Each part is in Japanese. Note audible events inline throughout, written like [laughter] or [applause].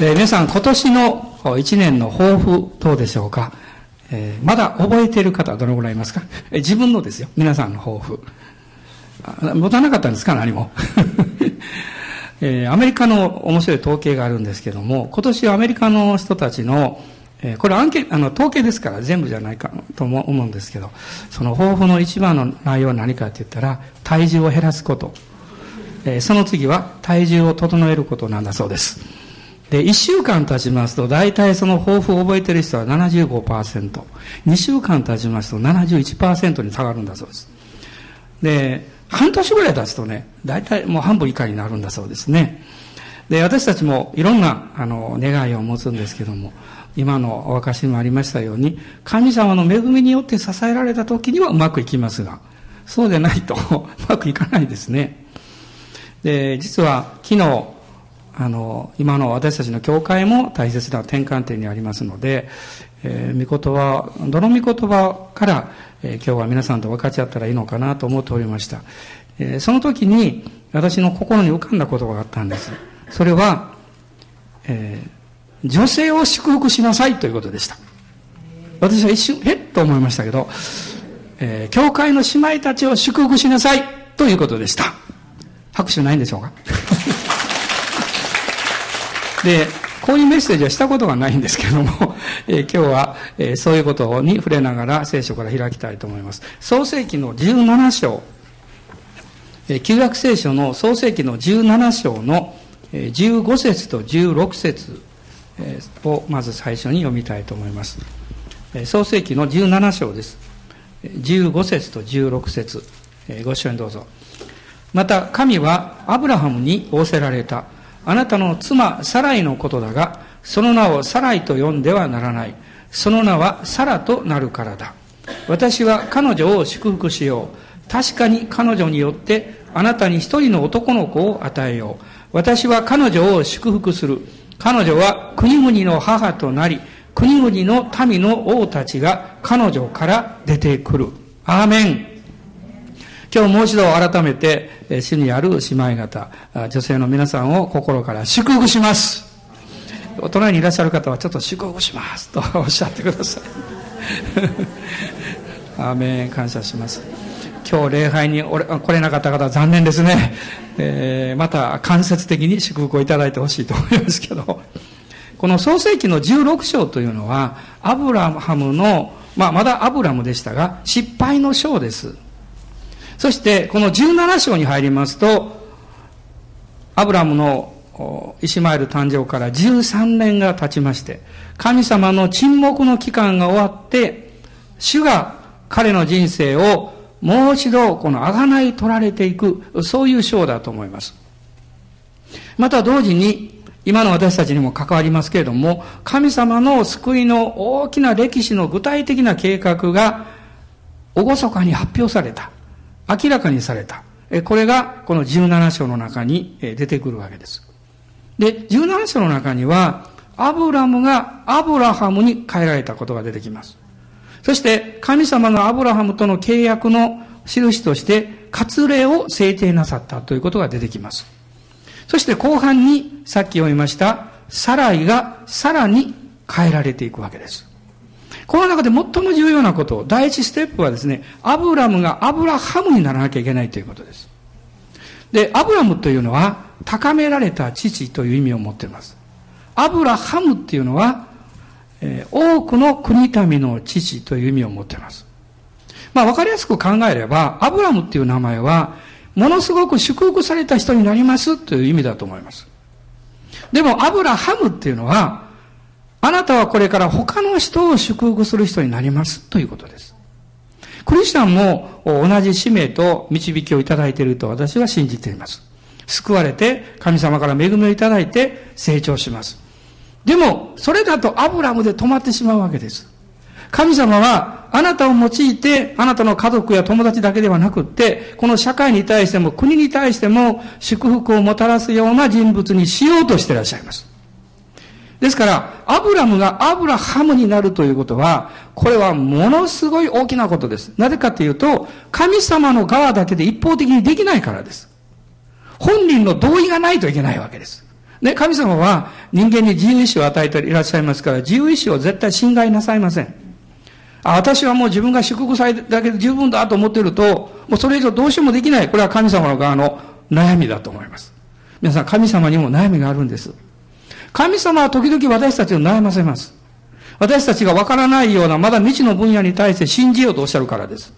えー、皆さん、今年の1年の抱負、どうでしょうか、えー、まだ覚えている方はどのぐらいいますか、えー、自分のですよ。皆さんの抱負。持たなかったんですか？何も。[laughs] えー、アメリカの面白い統計があるんですけども、今年はアメリカの人たちの、えー、これアンケあの、統計ですから全部じゃないかと思うんですけど、その抱負の一番の内容は何かって言ったら、体重を減らすこと。え、その次は体重を整えることなんだそうです。で、1週間経ちますと、大体その抱負を覚えてる人は75%。2週間経ちますと71%に下がるんだそうです。で、半年ぐらい経つとね、大体もう半分以下になるんだそうですね。で、私たちもいろんな、あの、願いを持つんですけども、今のお証にもありましたように、神様の恵みによって支えられた時にはうまくいきますが、そうでないと [laughs] うまくいかないですね。で、実は昨日、あの、今の私たちの教会も大切な転換点にありますので、えー、御言葉、どの御言葉から、えー、今日は皆さんと分かち合ったらいいのかなと思っておりました。えー、その時に私の心に浮かんだ言葉があったんです。それは、えー、女性を祝福しなさいということでした。私は一瞬、へっと思いましたけど、えー、教会の姉妹たちを祝福しなさいということでした。拍手ないんでしょうか？で、こういうメッセージはしたことがないんですけども、[laughs] えー、今日は、えー、そういうことに触れながら聖書から開きたいと思います。創世記の17章、えー、旧約聖書の創世記の17章の15節と16節をまず最初に読みたいと思います。え創世記の17章です。15節と16節えご一緒にどうぞ。また神はアブラハムに仰せられた。あなたの妻サライのことだが、その名をサライと呼んではならない。その名はサラとなるからだ。私は彼女を祝福しよう。確かに彼女によってあなたに一人の男の子を与えよう。私は彼女を祝福する。彼女は国々の母となり、国々の民の王たちが彼女から出てくる。アーメン。今日もう一度改めて、主にある姉妹方、女性の皆さんを心から祝福します。お隣にいらっしゃる方はちょっと祝福しますとおっしゃってください。[laughs] アーメン感謝します。今日礼拝に来れなかった方は残念ですね。えー、また間接的に祝福をいただいてほしいと思いますけど、この創世記の16章というのは、アブラハムの、まあまだアブラムでしたが、失敗の章です。そして、この17章に入りますと、アブラムのイシマエル誕生から13年が経ちまして、神様の沈黙の期間が終わって、主が彼の人生をもう一度この贖い取られていく、そういう章だと思います。また同時に、今の私たちにも関わりますけれども、神様の救いの大きな歴史の具体的な計画が、厳かに発表された。明らかにされた。これがこの17章の中に出てくるわけです。で、17章の中には、アブラムがアブラハムに変えられたことが出てきます。そして、神様のアブラハムとの契約の印として、割礼を制定なさったということが出てきます。そして後半に、さっき読みました、サライがさらに変えられていくわけです。この中で最も重要なこと、第一ステップはですね、アブラムがアブラハムにならなきゃいけないということです。で、アブラムというのは、高められた父という意味を持っています。アブラハムっていうのは、えー、多くの国民の父という意味を持っています。まあ、わかりやすく考えれば、アブラムっていう名前は、ものすごく祝福された人になりますという意味だと思います。でも、アブラハムっていうのは、あなたはこれから他の人を祝福する人になりますということです。クリスチャンも同じ使命と導きをいただいていると私は信じています。救われて神様から恵みをいただいて成長します。でも、それだとアブラムで止まってしまうわけです。神様はあなたを用いて、あなたの家族や友達だけではなくって、この社会に対しても国に対しても祝福をもたらすような人物にしようとしていらっしゃいます。ですから、アブラムがアブラハムになるということは、これはものすごい大きなことです。なぜかというと、神様の側だけで一方的にできないからです。本人の同意がないといけないわけです。ね、神様は人間に自由意志を与えていらっしゃいますから、自由意志を絶対侵害なさいません。あ、私はもう自分が祝福されただけで十分だと思っていると、もうそれ以上どうしようもできない。これは神様の側の悩みだと思います。皆さん、神様にも悩みがあるんです。神様は時々私たちを悩ませます。私たちがわからないようなまだ未知の分野に対して信じようとおっしゃるからです。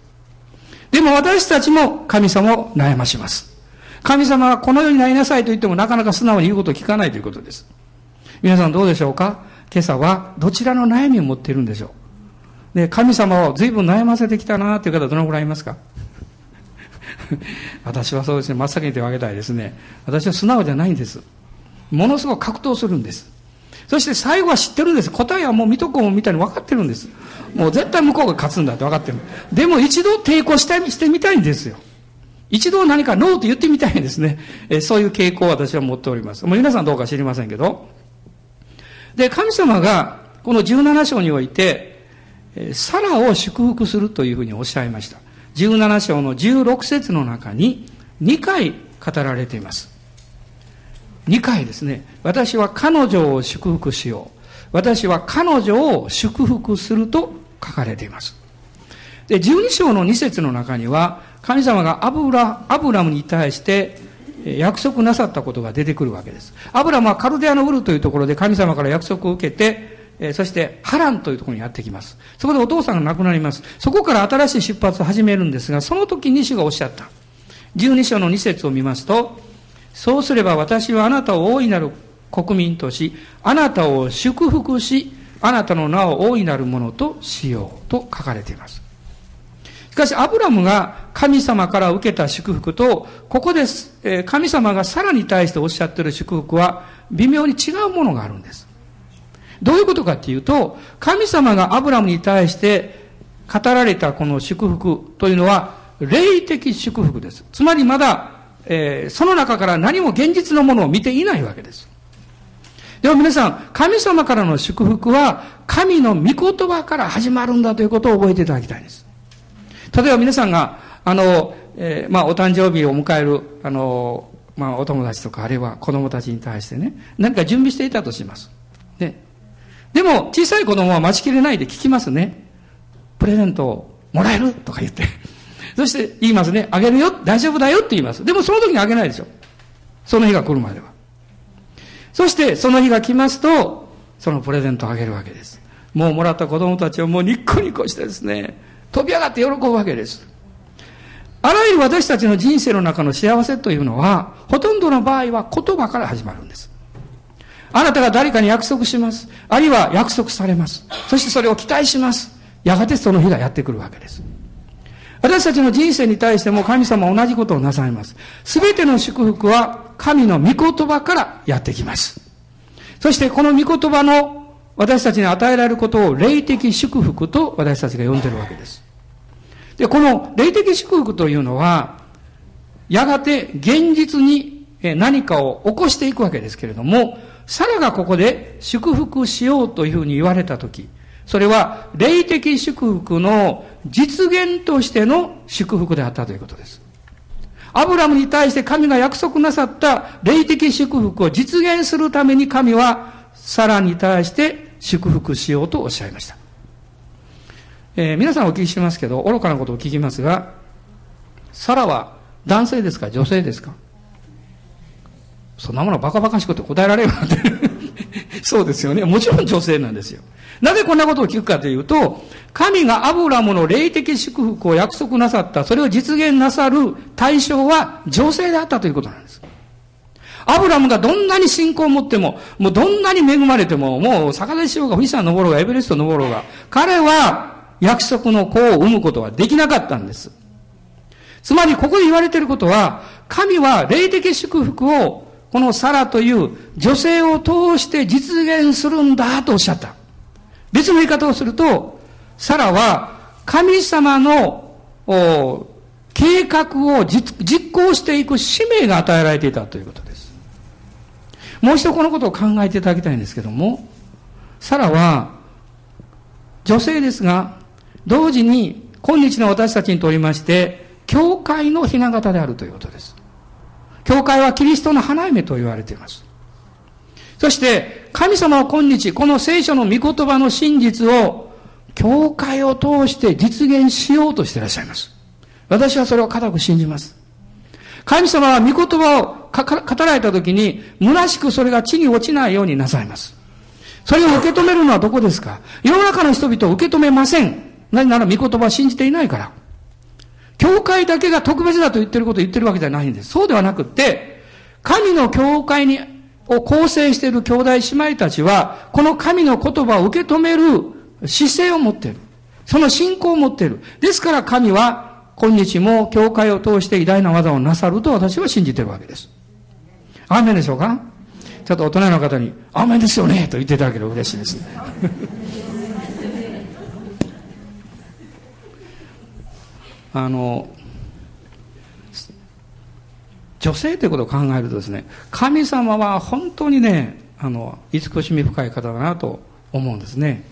でも私たちも神様を悩まします。神様はこのようになりなさいと言ってもなかなか素直に言うことを聞かないということです。皆さんどうでしょうか？今朝はどちらの悩みを持っているんでしょう？で、神様を随分悩ませてきたなという方どのくらいいますか？[laughs] 私はそうですね、真っ先に手を挙げたいですね。私は素直じゃないんです。ものすごく格闘するんです。そして最後は知ってるんです。答えはもう見とこうみたいに分かってるんです。もう絶対向こうが勝つんだって分かってる。でも一度抵抗してしてみたいんですよ。一度何かノーと言ってみたいんですね。えそういう傾向を私は持っております。もう皆さんどうか知りませんけど。で、神様がこの17章において、サラを祝福するというふうにおっしゃいました。17章の16節の中に2回語られています。2回ですね。私は彼女を祝福しよう。私は彼女を祝福すると書かれています。で、12章の2節の中には、神様がアブラ、アブラムに対して約束なさったことが出てくるわけです。アブラムはカルデアのウルというところで神様から約束を受けて、そしてハランというところにやってきます。そこでお父さんが亡くなります。そこから新しい出発を始めるんですが、その時に主がおっしゃった。12章の2節を見ますと、そうすれば私はあなたを大いなる国民とし、あなたを祝福し、あなたの名を大いなるものとしようと書かれています。しかし、アブラムが神様から受けた祝福と、ここです、え神様がさらに対しておっしゃっている祝福は、微妙に違うものがあるんです。どういうことかっていうと、神様がアブラムに対して語られたこの祝福というのは、霊的祝福です。つまりまだ、えー、その中から何も現実のものを見ていないわけです。でも皆さん、神様からの祝福は、神の御言葉から始まるんだということを覚えていただきたいんです。例えば皆さんが、あの、えー、まあ、お誕生日を迎える、あの、まあ、お友達とか、あるいは子供たちに対してね、何か準備していたとします。ね。でも、小さい子供は待ちきれないで聞きますね。プレゼントをもらえるとか言って。そして言いますね。あげるよ。大丈夫だよって言います。でもその時にあげないでしょ。その日が来るまでは。そしてその日が来ますと、そのプレゼントをあげるわけです。もうもらった子供たちはもうニッコニコしてですね、飛び上がって喜ぶわけです。あらゆる私たちの人生の中の幸せというのは、ほとんどの場合は言葉から始まるんです。あなたが誰かに約束します。あるいは約束されます。そしてそれを期待します。やがてその日がやってくるわけです。私たちの人生に対しても神様は同じことをなさいます。すべての祝福は神の御言葉からやってきます。そしてこの御言葉の私たちに与えられることを霊的祝福と私たちが呼んでいるわけです。で、この霊的祝福というのは、やがて現実に何かを起こしていくわけですけれども、サラがここで祝福しようというふうに言われたとき、それは霊的祝福の実現としての祝福であったということです。アブラムに対して神が約束なさった霊的祝福を実現するために神はサラに対して祝福しようとおっしゃいました。えー、皆さんお聞きしますけど、愚かなことを聞きますが、サラは男性ですか女性ですか？そんなものバカバカしくて答えられるなんてそうですよね。もちろん女性なんですよ。なぜこんなことを聞くかというと、神がアブラムの霊的祝福を約束なさった、それを実現なさる対象は女性であったということなんです。アブラムがどんなに信仰を持っても、もうどんなに恵まれても、もう逆立ちしようが富士山登ろうがエベレスト登ろうが、彼は約束の子を産むことはできなかったんです。つまりここで言われていることは、神は霊的祝福をこのサラという女性を通して実現するんだとおっしゃった。別の言い方をすると、サラは神様の計画を実行していく使命が与えられていたということです。もう一度このことを考えていただきたいんですけども、サラは女性ですが、同時に今日の私たちにとりまして、教会の雛形であるということです。教会はキリストの花嫁と言われています。そして、神様は今日、この聖書の御言葉の真実を、教会を通して実現しようとしていらっしゃいます。私はそれを固く信じます。神様は御言葉を語られた時に、虚しくそれが地に落ちないようになさいます。それを受け止めるのはどこですか？世の中の人々を受け止めません。なぜなら御言葉を信じていないから。教会だけが特別だと言ってることを言ってるわけじゃないんです。そうではなくって、神の教会に、を構成している兄弟姉妹たちは、この神の言葉を受け止める姿勢を持っている。その信仰を持っている。ですから神は、今日も教会を通して偉大な技をなさると私は信じているわけです。アーメンでしょうか？ちょっと大人の方に、アーメンですよねと言っていただけると嬉しいです。あの、女性ということを考えるとですね、神様は本当にね、あの、慈しみ深い方だなと思うんですね。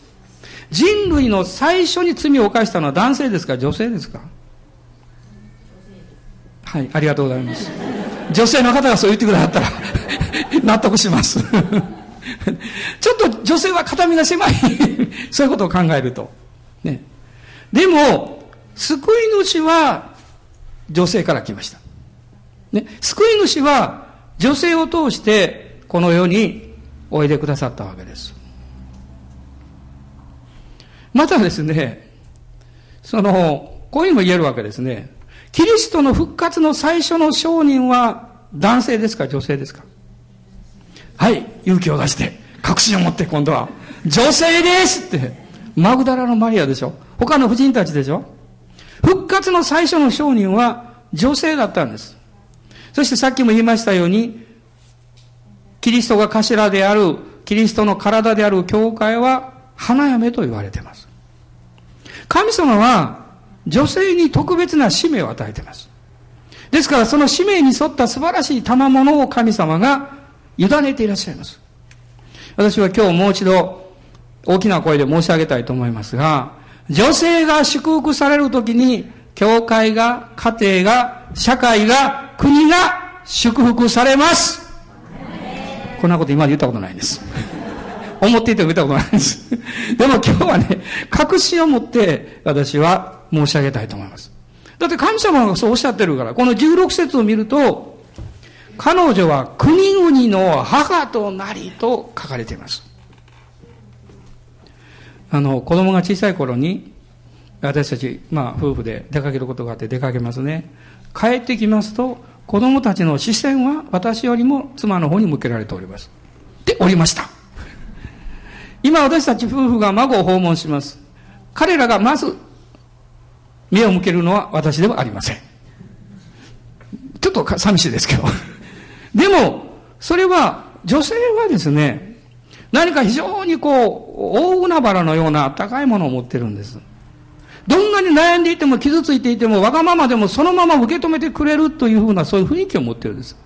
人類の最初に罪を犯したのは男性ですか女性ですか？はい、ありがとうございます。女性の方がそう言ってくださったら [laughs] 納得します [laughs] ちょっと女性は肩身が狭い [laughs] そういうことを考えると。ね。でも、救い主は女性から来ました。ね。救い主は女性を通してこの世においでくださったわけです。またですね、その、こういうのも言えるわけですね。キリストの復活の最初の証人は男性ですか女性ですか？はい、勇気を出して、確信を持って今度は、女性ですって、マグダラのマリアでしょ？他の婦人たちでしょ？復活の最初の証人は女性だったんです。そしてさっきも言いましたように、キリストが頭である、キリストの体である教会は花嫁と言われています。神様は女性に特別な使命を与えています。ですからその使命に沿った素晴らしい賜物を神様が委ねていらっしゃいます。私は今日もう一度大きな声で申し上げたいと思いますが、女性が祝福されるときに、教会が、家庭が、社会が、国が祝福されます。こんなこと今まで言ったことないんです。思っていても言ったことないんです。でも今日はね、確信を持って私は申し上げたいと思います。だって神様がそうおっしゃってるから、この16節を見ると、彼女は国々の母となりと書かれています。あの、子供が小さい頃に、私たち、まあ、夫婦で出かけることがあって出かけますね。帰ってきますと、子供たちの視線は私よりも妻の方に向けられております。で、おりました。今私たち夫婦が孫を訪問します。彼らがまず目を向けるのは私ではありません。ちょっと寂しいですけど。でも、それは、女性はですね、何か非常にこう、大海原のような高いものを持ってるんです。どんなに悩んでいても傷ついていてもわがままでもそのまま受け止めてくれるというふうなそういう雰囲気を持ってるんです。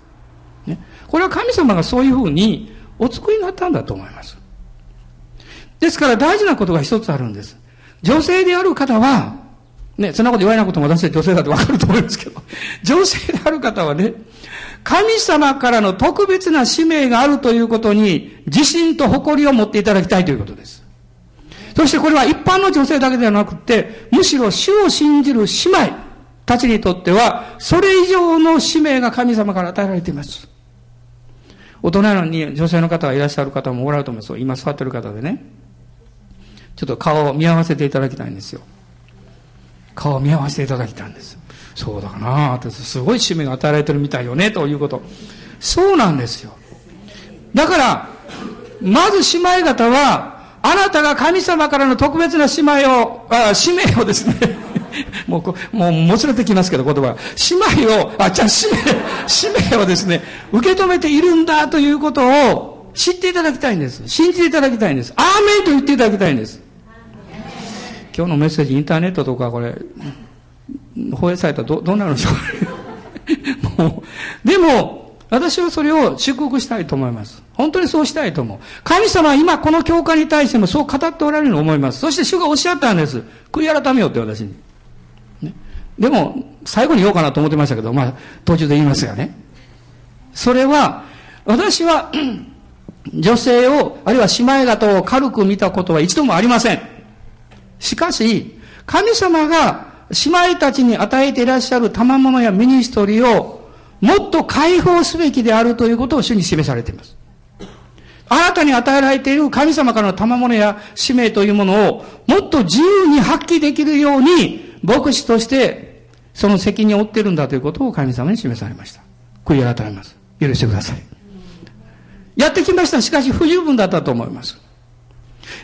ね、これは神様がそういうふうにお作りになったんだと思います。ですから大事なことが一つあるんです。女性である方は、ね、そんなこと言われなくても私は女性だってわかると思いますけど、女性である方はね、神様からの特別な使命があるということに自信と誇りを持っていただきたいということです。そしてこれは一般の女性だけではなくて、むしろ主を信じる姉妹たちにとっては、それ以上の使命が神様から与えられています。大人なのに女性の方がいらっしゃる方もおられると思います。今座ってる方でね。ちょっと顔を見合わせていただきたいんですよ。顔を見合わせていただきたいんです。そうだなってすごい使命が与えられてるみたいよねということ。そうなんですよ。だから、まず姉妹方は、あなたが神様からの特別な使命を、あ使命をですね、[laughs] もう、もう、もつれてきますけど、言葉。姉妹を、あ、じゃあ使命、使命をですね、受け止めているんだということを知っていただきたいんです。信じていただきたいんです。アーメンと言っていただきたいんです。今日のメッセージ、インターネットとか、これ、放映されたらどどうなるんでしょうもうでも、私はそれを祝福したいと思います。本当にそうしたいと思う。神様は今この教会に対してもそう語っておられると思います。そして主がおっしゃったんです。悔い改めようって私に。ね、でも、最後に言おうかなと思ってましたけど、まあ、途中で言いますがね。それは、私は、[clears throat] 女性を、あるいは姉妹方を軽く見たことは一度もありません。しかし、神様が姉妹たちに与えていらっしゃる賜物やミニストリーをもっと解放すべきであるということを主に示されています。あなたに与えられている神様からの賜物や使命というものをもっと自由に発揮できるように牧師としてその責任を負っているんだということを神様に示されました。悔い改めます。許してください。やってきました。しかし不十分だったと思います。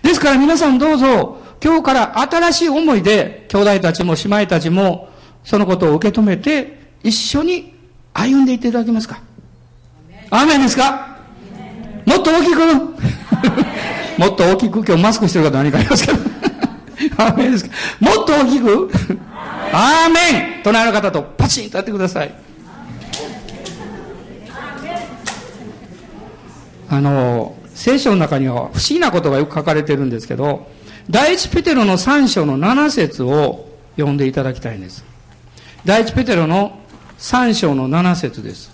ですから皆さんどうぞ、今日から新しい思いで、兄弟たちも姉妹たちも、そのことを受け止めて、一緒に歩んでいっていただけますか？アーメンですか？もっと大きく？もっと大きく、今日マスクしてる方何かありますけど [laughs] アーメンですか？もっと大きく？アーメン。隣の方とパチンとやってください。あの、聖書の中には不思議なことがよく書かれてるんですけど、第一ペテロの3章の7節を読んでいただきたいんです。第一ペテロの3章の7節です。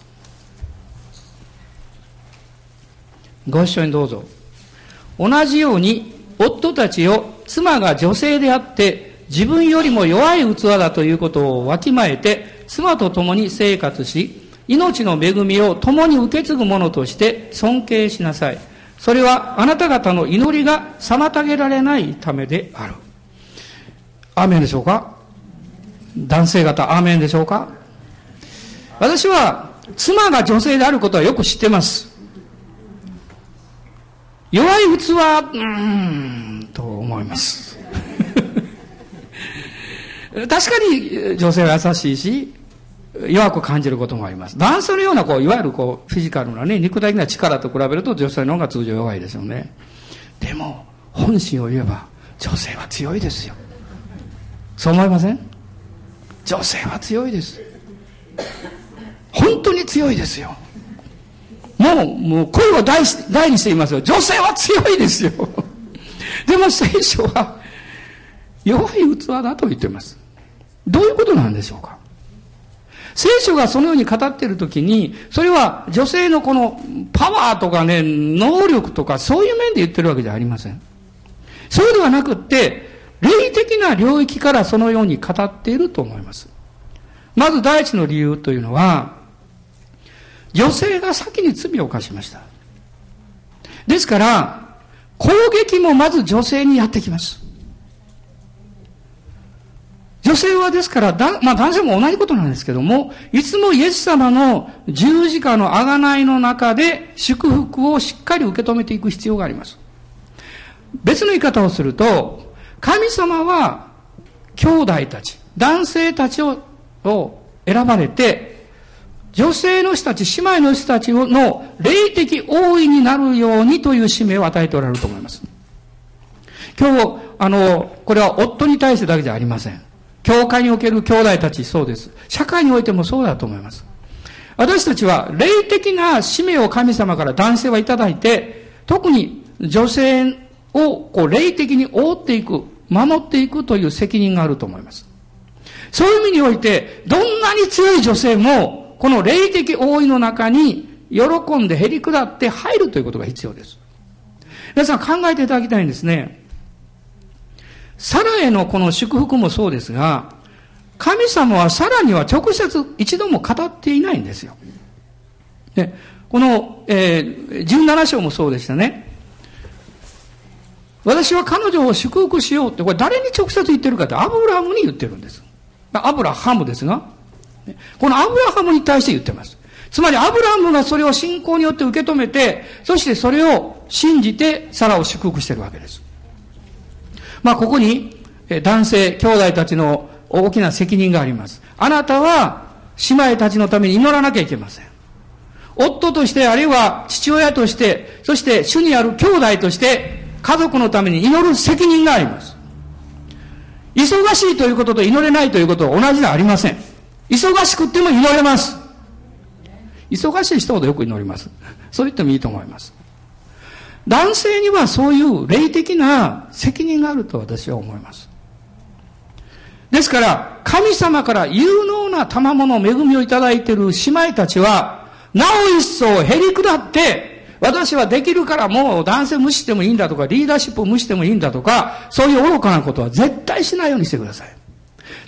ご一緒にどうぞ。同じように夫たちを妻が女性であって自分よりも弱い器だということをわきまえて妻と共に生活し命の恵みを共に受け継ぐ者として尊敬しなさい。それはあなた方の祈りが妨げられないためである。アーメンでしょうか？男性方、アーメンでしょうか？私は、妻が女性であることはよく知ってます。弱い器、うーん、と思います。[laughs] 確かに女性は優しいし、弱く感じることもあります。男性のような、こう、いわゆるこう、フィジカルなね、肉体的な力と比べると女性の方が通常弱いですよね。でも、本心を言えば、女性は強いですよ。そう思いません？女性は強いです。本当に強いですよ。もう、もう声を大大にしていますよ。女性は強いですよ。でも聖書は弱い器だと言ってます。どういうことなんでしょうか？聖書がそのように語っているときに、それは女性のこのパワーとかね、能力とかそういう面で言ってるわけじゃありません。そうではなくって、霊的な領域からそのように語っていると思います。まず第一の理由というのは、女性が先に罪を犯しました。ですから、攻撃もまず女性にやってきます。女性はですから、だまあ男性も同じことなんですけども、いつもイエス様の十字架の贖いの中で祝福をしっかり受け止めていく必要があります。別の言い方をすると、神様は兄弟たち、男性たちをを選ばれて、女性の人たち、姉妹の人たちの霊的王位になるようにという使命を与えておられると思います。今日、あの、これは夫に対してだけじゃありません。教会における兄弟たちそうです。社会においてもそうだと思います。私たちは霊的な使命を神様から男性はいただいて、特に女性をこう霊的に覆っていく、守っていくという責任があると思います。そういう意味において、どんなに強い女性も、この霊的覆いの中に喜んでへり下って入るということが必要です。皆さん考えていただきたいんですね。サラへのこの祝福もそうですが、神様はサラには直接一度も語っていないんですよ。で、この、えー、17章もそうでしたね。私は彼女を祝福しようって、これ誰に直接言ってるかってアブラハムに言ってるんです。アブラハムですが、このアブラハムに対して言ってます。つまりアブラハムがそれを信仰によって受け止めて、そしてそれを信じてサラを祝福してるわけです。まあ、ここに、男性、兄弟たちの大きな責任があります。あなたは、姉妹たちのために祈らなきゃいけません。夫として、あるいは父親として、そして主にある兄弟として、家族のために祈る責任があります。忙しいということと祈れないということは同じではありません。忙しくっても祈れます。忙しい人ほどよく祈ります。そう言ってもいいと思います。男性にはそういう霊的な責任があると私は思います。ですから、神様から有能な賜物、恵みをいただいている姉妹たちは、なお一層減り下って、私はできるからもう男性無視してもいいんだとか、リーダーシップを無視してもいいんだとか、そういう愚かなことは絶対しないようにしてください。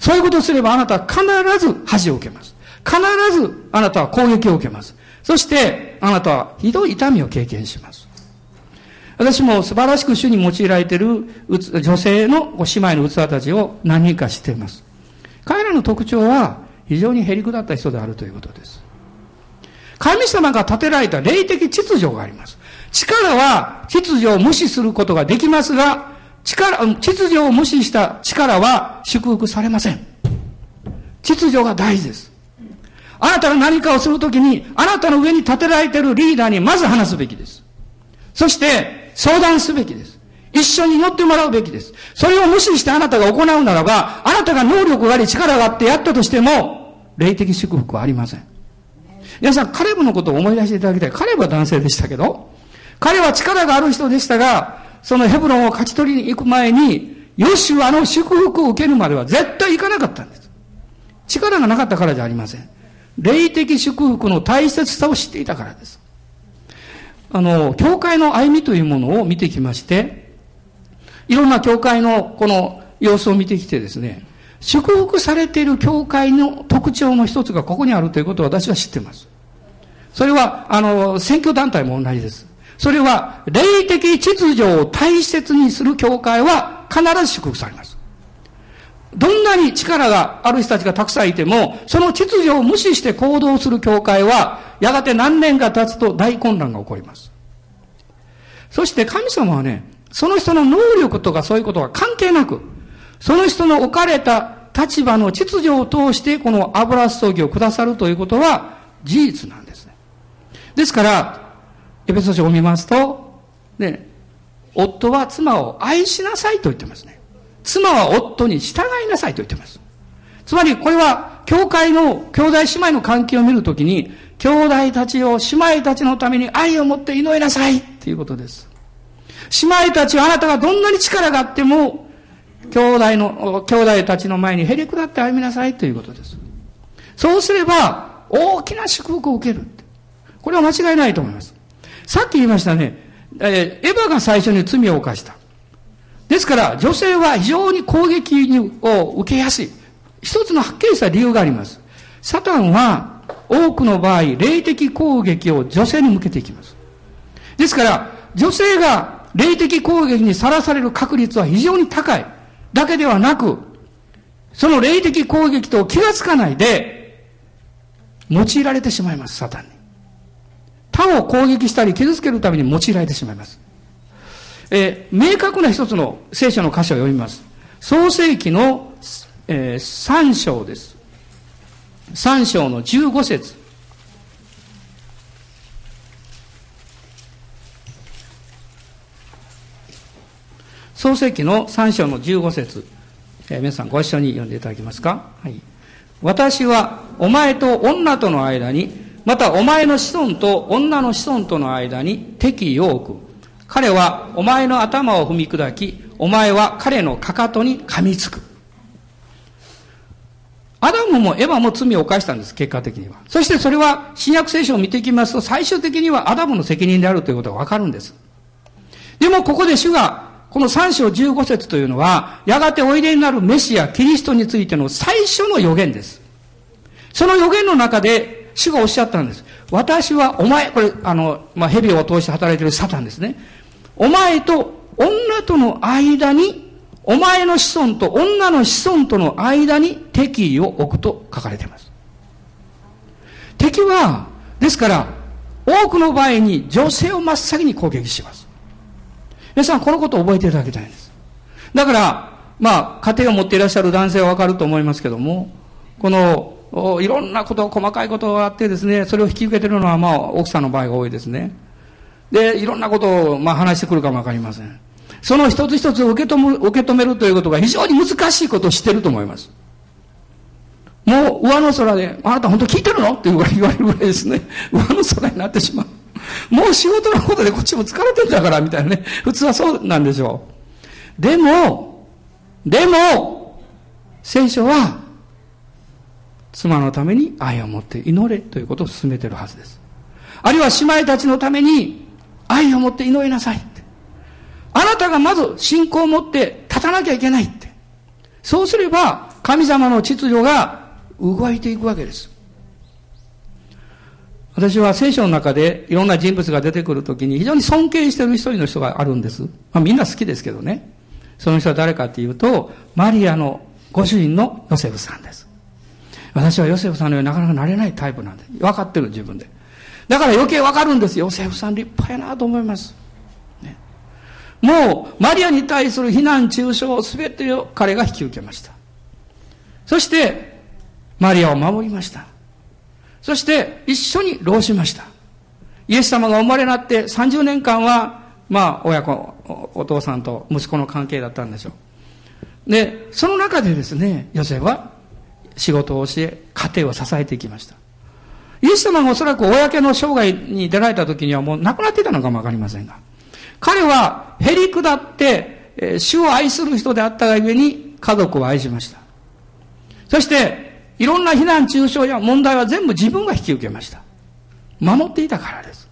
そういうことをすればあなたは必ず恥を受けます。必ずあなたは攻撃を受けます。そして、あなたはひどい痛みを経験します。私も素晴らしく主に用いられている女性の姉妹の器たちを何人か知っています。彼らの特徴は非常にへりくだった人であるということです。神様が建てられた霊的秩序があります。力は秩序を無視することができますが、力、秩序を無視した力は祝福されません。秩序が大事です。あなたが何かをするときに、あなたの上に立てられているリーダーにまず話すべきです。そして、相談すべきです。一緒に乗ってもらうべきです。それを無視してあなたが行うならば、あなたが能力があり力があってやったとしても、霊的祝福はありません。皆さん、カレブのことを思い出していただきたい。カレブは男性でしたけど、彼は力がある人でしたが、そのヘブロンを勝ち取りに行く前に、ヨシュアの祝福を受けるまでは絶対行かなかったんです。力がなかったからじゃありません。霊的祝福の大切さを知っていたからです。あの、教会の歩みというものを見てきまして、いろんな教会のこの様子を見てきてですね、祝福されている教会の特徴の一つがここにあるということを私は知っています。それは、あの、選挙団体も同じです。それは、霊的秩序を大切にする教会は必ず祝福されます。どんなに力がある人たちがたくさんいても、その秩序を無視して行動する教会は、やがて何年が経つと大混乱が起こります。そして神様はね、その人の能力とかそういうことは関係なく、その人の置かれた立場の秩序を通してこの油注ぎをくださるということは事実なんですね。ですから、エペソ書を見ますと、ね、夫は妻を愛しなさいと言ってますね。妻は夫に従いなさいと言ってます。つまり、これは、教会の兄弟姉妹の関係を見るときに、兄弟たちを、姉妹たちのために愛を持って祈りなさいっていうことです。姉妹たちはあなたがどんなに力があっても、兄弟の、兄弟たちの前にへりくだって歩みなさいということです。そうすれば、大きな祝福を受ける。これは間違いないと思います。さっき言いましたね、えー、エヴァが最初に罪を犯した。ですから、女性は非常に攻撃を受けやすい。一つのはっきりした理由があります。サタンは多くの場合、霊的攻撃を女性に向けていきます。ですから、女性が霊的攻撃にさらされる確率は非常に高い。だけではなく、その霊的攻撃と気がつかないで、用いられてしまいます、サタンに。他を攻撃したり傷つけるために用いられてしまいます。えー、明確な一つの聖書の箇所を読みます。創世記の、えー、3章です。3章の15節創世記の3章の15節、えー、皆さんご一緒に読んでいただけますか？はい。私はお前と女との間にまたお前の子孫と女の子孫との間に敵意を置く。彼はお前の頭を踏み砕き、お前は彼のかかとに噛みつく。アダムもエヴァも罪を犯したんです、結果的には。そしてそれは、新約聖書を見ていきますと、最終的にはアダムの責任であるということがわかるんです。でも、ここで主が、この3章15節というのは、やがておいでになるメシア、キリストについての最初の予言です。その予言の中で、主がおっしゃったんです。私はお前、これ、あの、まあ、蛇を通して働いているサタンですね。お前と女との間に、お前の子孫と女の子孫との間に敵意を置くと書かれています。敵は、ですから、多くの場合に女性を真っ先に攻撃します。皆さん、このことを覚えていただきたいんです。だから、まあ、家庭を持っていらっしゃる男性はわかると思いますけども、このいろんなこと、細かいことがあってですね、それを引き受けてるのは、まあ、奥さんの場合が多いですね。で、いろんなことを、まあ、話してくるかもわかりません。その一つ一つを受け止め受け止めるということが非常に難しいことをしてると思います。もう上の空で、あなた本当聞いてるの？って言われるぐらいですね。上の空になってしまう。もう仕事のことでこっちも疲れてんだから、みたいなね。普通はそうなんでしょう。でも、でも、聖書は、妻のために愛を持って祈れということを進めてるはずです。あるいは姉妹たちのために愛を持って祈りなさいって。あなたがまず信仰を持って立たなきゃいけないって。そうすれば、神様の秩序が動いていくわけです。私は聖書の中でいろんな人物が出てくるときに非常に尊敬してる一人の人があるんです。まあみんな好きですけどね。その人は誰かっていうと、マリアのご主人のヨセフさんです。私はヨセフさんのようになかなかなれないタイプなんで。分かってる自分で。だから余計分かるんですよ。ヨセフさん立派やなと思います。ね、もう、マリアに対する非難中傷すべてを彼が引き受けました。そして、マリアを守りました。そして一緒に労しました。イエス様が生まれなって30年間は、まあ、親子、お父さんと息子の関係だったんでしょう。で、その中でですね、ヨセフは仕事を教え、家庭を支えていきました。イエス様がおそらく公の生涯に出られた時にはもう亡くなっていたのかもわかりませんが、彼はへり下って、主を愛する人であったがゆえに家族を愛しました。そして、いろんな非難中傷や問題は全部自分が引き受けました。守っていたからです。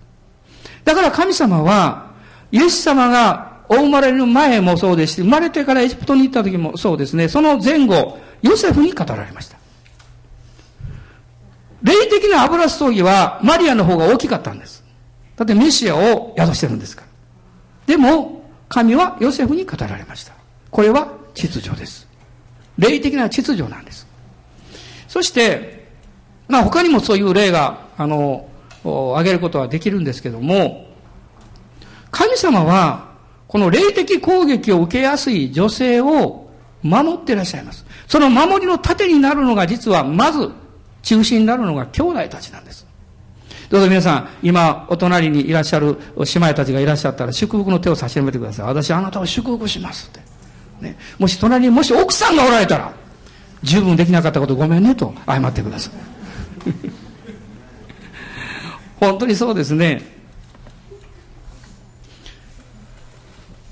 だから神様は、イエス様がお生まれる前もそうですし、生まれてからエジプトに行った時もそうですね、その前後、ヨセフに語られました。霊的な油注ぎはマリアの方が大きかったんです。だってメシアを宿してるんですから。でも、神はヨセフに語られました。これは秩序です。霊的な秩序なんです。そして、まあ他にもそういう例が、あの、挙げることはできるんですけども、神様は、この霊的攻撃を受けやすい女性を守っていらっしゃいます。その守りの盾になるのが実は、まず、中心になるのが兄弟たちなんです。どうぞ皆さん、今、お隣にいらっしゃる姉妹たちがいらっしゃったら、祝福の手を差し伸べてください。私、あなたを祝福しますって。ね、もし隣にもし奥さんがおられたら、十分できなかったことごめんねと謝ってください [laughs] 本当にそうですね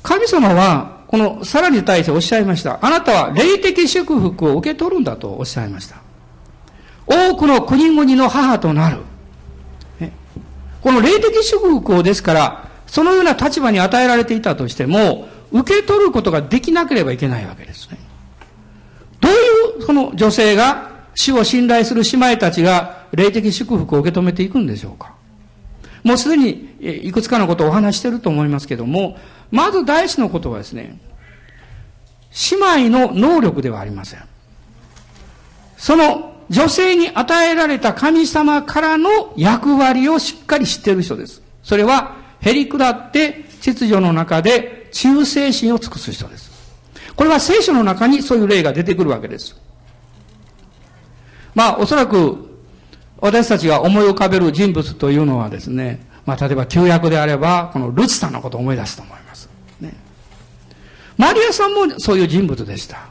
神様はこのさらに対しておっしゃいましたあなたは霊的祝福を受け取るんだとおっしゃいました多くの国々の母となる。この霊的祝福をですからそのような立場に与えられていたとしても受け取ることができなければいけないわけですね。どういうその女性が主を信頼する姉妹たちが霊的祝福を受け止めていくんでしょうか。もうすでにいくつかのことをお話していると思いますけども、まず第一のことはですね、姉妹の能力ではありません。その女性に与えられた神様からの役割をしっかり知っている人です。それは、へり下って秩序の中で忠誠心を尽くす人です。これは聖書の中にそういう例が出てくるわけです。まあ、おそらく、私たちが思い浮かべる人物というのはですね、まあ、例えば旧約であれば、このルツさんのことを思い出すと思います。ね。マリアさんもそういう人物でした。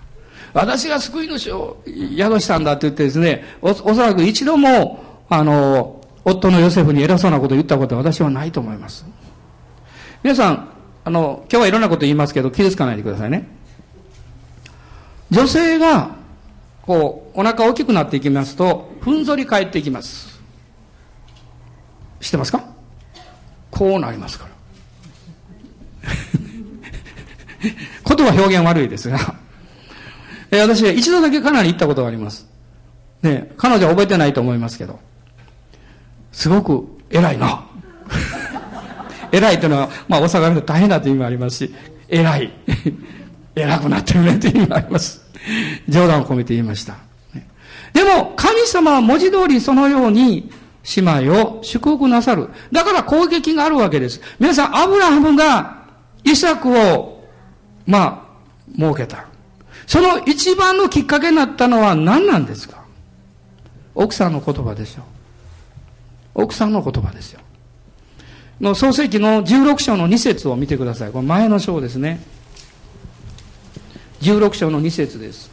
私が救い主を宿したんだって言ってですね、おおそらく一度も、あの、夫のヨセフに偉そうなことを言ったことは私はないと思います。皆さん、あの、今日はいろんなこと言いますけど、傷つかないでくださいね。女性が、こう、お腹大きくなっていきますと、ふんぞり返っていきます。知ってますか？こうなりますから。[laughs] 言葉表現悪いですが。え私、一度だけかなり行ったことがあります。ね、彼女は覚えてないと思いますけど。すごく偉いな。[laughs] 偉いというのは、まあ、大阪で大変だという意味もありますし、偉い。[laughs] 偉くなってるねという意味もあります。冗談を込めて言いました。でも、神様は文字通りそのように姉妹を祝福なさる。だから攻撃があるわけです。皆さん、アブラハムがイサクを、まあ、設けた。その一番のきっかけになったのは何なんですか？奥さんの言葉ですよ。奥さんの言葉ですよ。の創世記の16章の2節を見てください。これ前の章ですね。16章の2節です。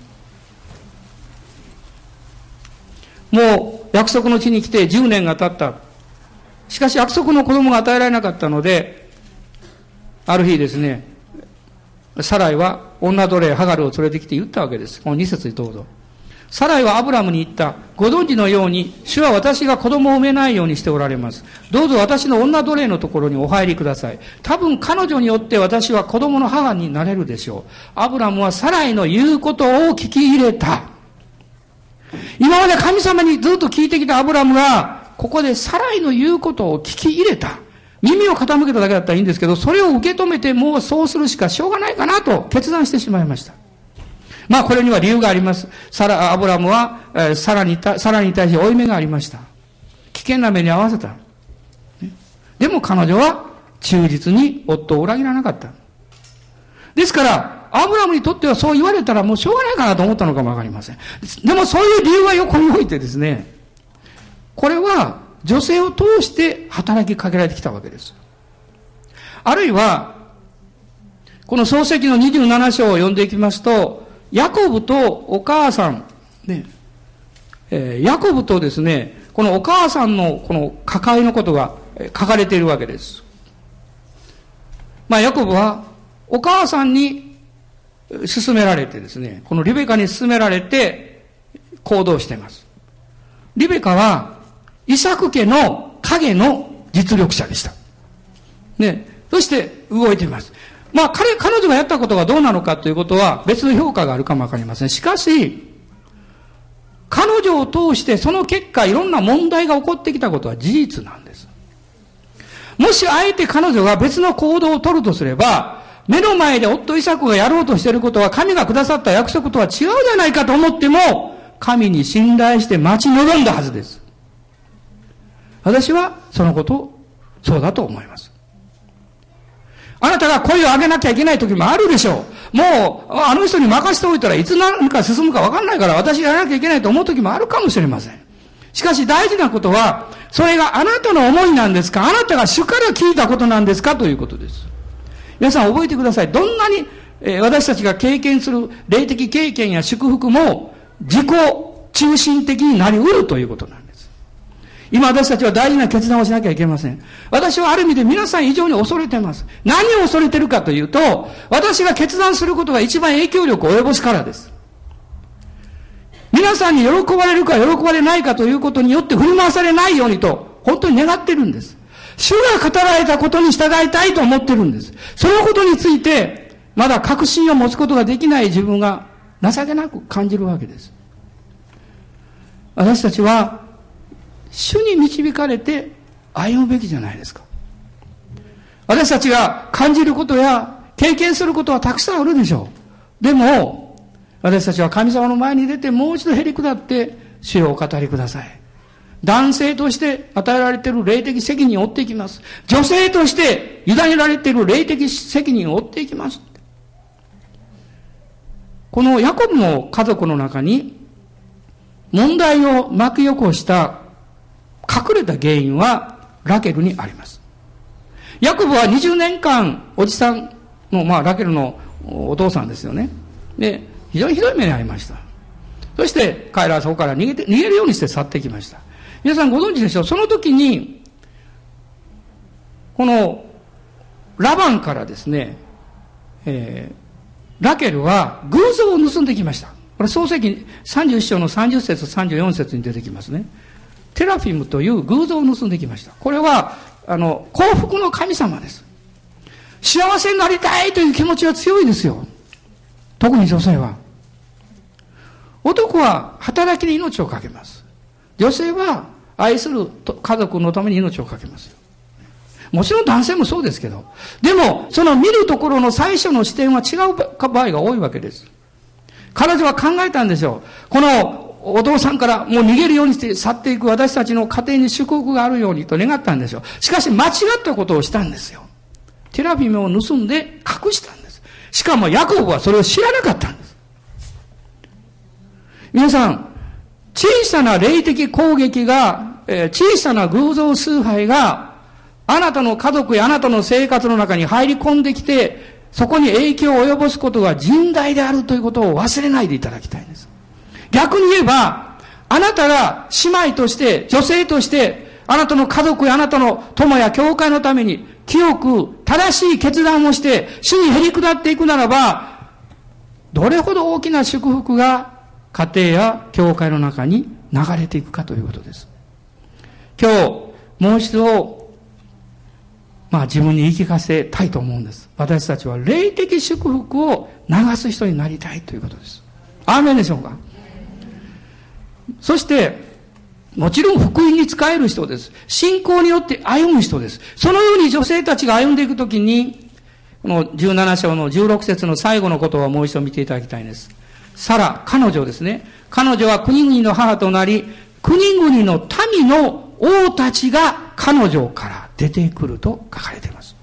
もう約束の地に来て10年が経った。しかし約束の子供が与えられなかったので、ある日ですね、サライは女奴隷ハガルを連れてきて言ったわけです。この2節にどうぞ。サライはアブラムに言った。ご存知のように、主は私が子供を産めないようにしておられます。どうぞ私の女奴隷のところにお入りください。多分彼女によって私は子供の母になれるでしょう。アブラムはサライの言うことを聞き入れた。今まで神様にずっと聞いてきたアブラムが、ここでサライの言うことを聞き入れた。耳を傾けただけだったらいいんですけど、それを受け止めてもうそうするしかしょうがないかなと決断してしまいました。まあこれには理由があります。サラ、アブラムは、えー、サラにサラに対して負い目がありました。危険な目に遭わせた。でも彼女は忠実に夫を裏切らなかった。ですから、アブラムにとってはそう言われたらもうしょうがないかなと思ったのかもわかりません。でもそういう理由は横に置いてですね、これは女性を通して働きかけられてきたわけです。あるいは、この創世記の27章を読んでいきますと、ヤコブとお母さん、ね、えー、ヤコブとですね、このお母さんのこの抱えのことが書かれているわけです。まあ、ヤコブはお母さんに勧められてですね、このリベカに勧められて行動しています。リベカはイサク家の影の実力者でした。ね。そして動いています。まあ彼、彼女がやったことがどうなのかということは別の評価があるかもわかりません。しかし、彼女を通してその結果いろんな問題が起こってきたことは事実なんです。もしあえて彼女が別の行動を取るとすれば、目の前で夫イサクがやろうとしていることは神がくださった約束とは違うじゃないかと思っても、神に信頼して待ち望んだはずです。私はそのことをそうだと思います。あなたが声を上げなきゃいけない時もあるでしょう。もう、あの人に任せておいたらいつ何か進むか分かんないから私がやらなきゃいけないと思う時もあるかもしれません。しかし大事なことは、それがあなたの思いなんですか？あなたが主から聞いたことなんですか？ということです。皆さん覚えてください。どんなに、えー、私たちが経験する霊的経験や祝福も自己中心的になり得るということなんです。今私たちは大事な決断をしなきゃいけません。私はある意味で皆さん以上に恐れてます。何を恐れてるかというと、私が決断することが一番影響力を及ぼすからです。皆さんに喜ばれるか喜ばれないかということによって振り回されないようにと、本当に願ってるんです。主が語られたことに従いたいと思ってるんです。そのことについて、まだ確信を持つことができない自分が情けなく感じるわけです。私たちは主に導かれて歩むべきじゃないですか。私たちが感じることや経験することはたくさんあるでしょう。でも、私たちは神様の前に出てもう一度へり下って主をお語りください。男性として与えられている霊的責任を負っていきます。女性として委ねられている霊的責任を負っていきます。このヤコブの家族の中に問題を巻き起こした隠れた原因はラケルにあります。ヤコブは20年間、おじさんの、まあ、ラケルのお父さんですよね。で、非常にひどい目に遭いました。そして、彼らはそこから逃げて、逃げるようにして去ってきました。皆さんご存知でしょうその時に、この、ラバンからですね、えー、ラケルは偶像を盗んできました。これ創世記31章の30節34節に出てきますね。テラフィムという偶像を盗んできました。これは、あの、幸福の神様です。幸せになりたいという気持ちは強いですよ。特に女性は。男は働きに命をかけます。女性は愛する家族のために命をかけます。もちろん男性もそうですけど。でも、その見るところの最初の視点は違う場合が多いわけです。彼女は考えたんですよ。このお父さんからもう逃げるようにして去っていく私たちの家庭に祝福があるようにと願ったんでしょう。しかし間違ったことをしたんですよ。テラフィムを盗んで隠したんです。しかもヤコブはそれを知らなかったんです。皆さん、小さな霊的攻撃が、えー、小さな偶像崇拝が、あなたの家族やあなたの生活の中に入り込んできて、そこに影響を及ぼすことが甚大であるということを忘れないでいただきたいんです。逆に言えば、あなたが姉妹として、女性として、あなたの家族やあなたの友や教会のために、清く正しい決断をして、主にへり下っていくならば、どれほど大きな祝福が家庭や教会の中に流れていくかということです。今日、もう一度、まあ自分に言い聞かせたいと思うんです。私たちは霊的祝福を流す人になりたいということです。アーメンでしょうか？そして、もちろん福音に使える人です。信仰によって歩む人です。そのように女性たちが歩んでいくときに、この17章の16節の最後のことをもう一度見ていただきたいんです。サラ、彼女ですね。彼女は国々の母となり、国々の民の王たちが彼女から出てくると書かれています。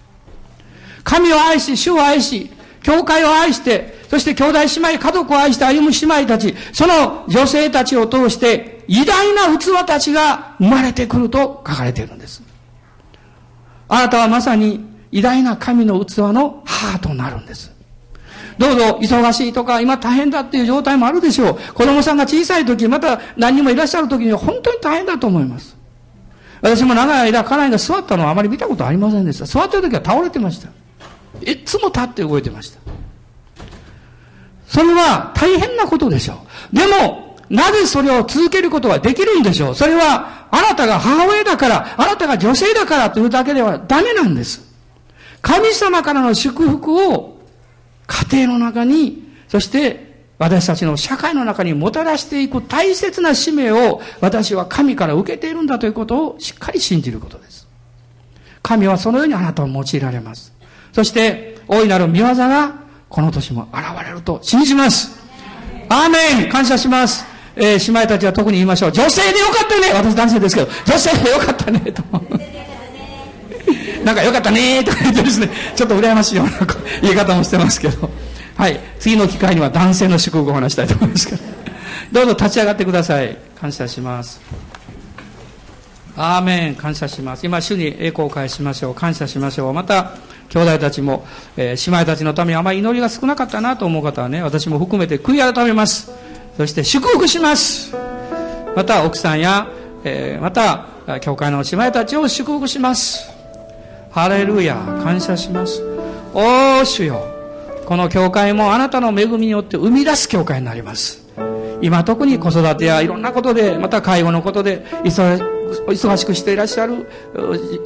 神を愛し、主を愛し、教会を愛して、そして兄弟姉妹、家族を愛して歩む姉妹たち、その女性たちを通して、偉大な器たちが生まれてくると書かれているんです。あなたはまさに偉大な神の器の母となるんです。どうぞ忙しいとか今大変だっていう状態もあるでしょう。子供さんが小さい時、また何人もいらっしゃる時には本当に大変だと思います。私も長い間家内が座ったのはあまり見たことありませんでした。座ってる時は倒れてました。いつも立って動いてました。それは大変なことでしょう。でも、なぜそれを続けることができるんでしょうそれは、あなたが母親だから、あなたが女性だからというだけではダメなんです。神様からの祝福を家庭の中に、そして私たちの社会の中にもたらしていく大切な使命を私は神から受けているんだということをしっかり信じることです。神はそのようにあなたを用いられます。そして、大いなる見業がこの年も現れると信じます。アーメン感謝します。えー、姉妹たちは特に言いましょう。女性でよかったね私男性ですけど、女性でよかったねと。[laughs] なんかよかったねとか言ってですね、ちょっと羨ましいような言い方もしてますけど。はい。次の機会には男性の祝福を話したいと思いますけど。どうぞ立ち上がってください。感謝します。アーメン。感謝します。今、主に栄光を返しましょう。感謝しましょう。また、兄弟たちも、えー、姉妹たちのためにあまり祈りが少なかったなと思う方はね、私も含めて悔い改めます。そして祝福します。また、奥さんや、えー、また、教会の姉妹たちを祝福します。ハレルヤ感謝しますおー主よこの教会もあなたの恵みによって生み出す教会になります今特に子育てやいろんなことでまた介護のことで忙忙しくしていらっしゃる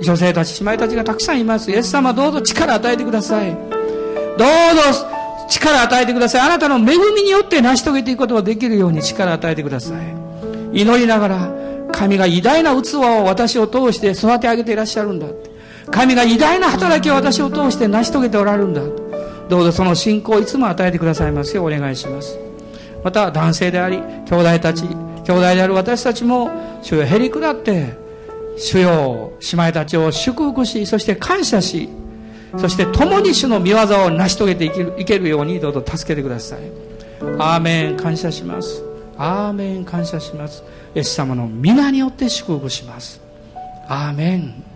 女性たち姉妹たちがたくさんいます。イエス様どうぞ力与えてください。どうぞ力与えてください。あなたの恵みによって成し遂げていくことができるように力与えてください。祈りながら神が偉大な器を私を通して育て上げていらっしゃるんだ。神が偉大な働きを私を通して成し遂げておられるんだ。どうぞその信仰をいつも与えてくださいますようお願いします。また男性であり兄弟たち兄弟である私たちも主よへり下って主よ姉妹たちを祝福しそして感謝しそして共に主の御業を成し遂げていけるいけるようにどうぞ助けてください。アーメン感謝します。アーメン感謝します。イエス様の皆によって祝福します。アーメン。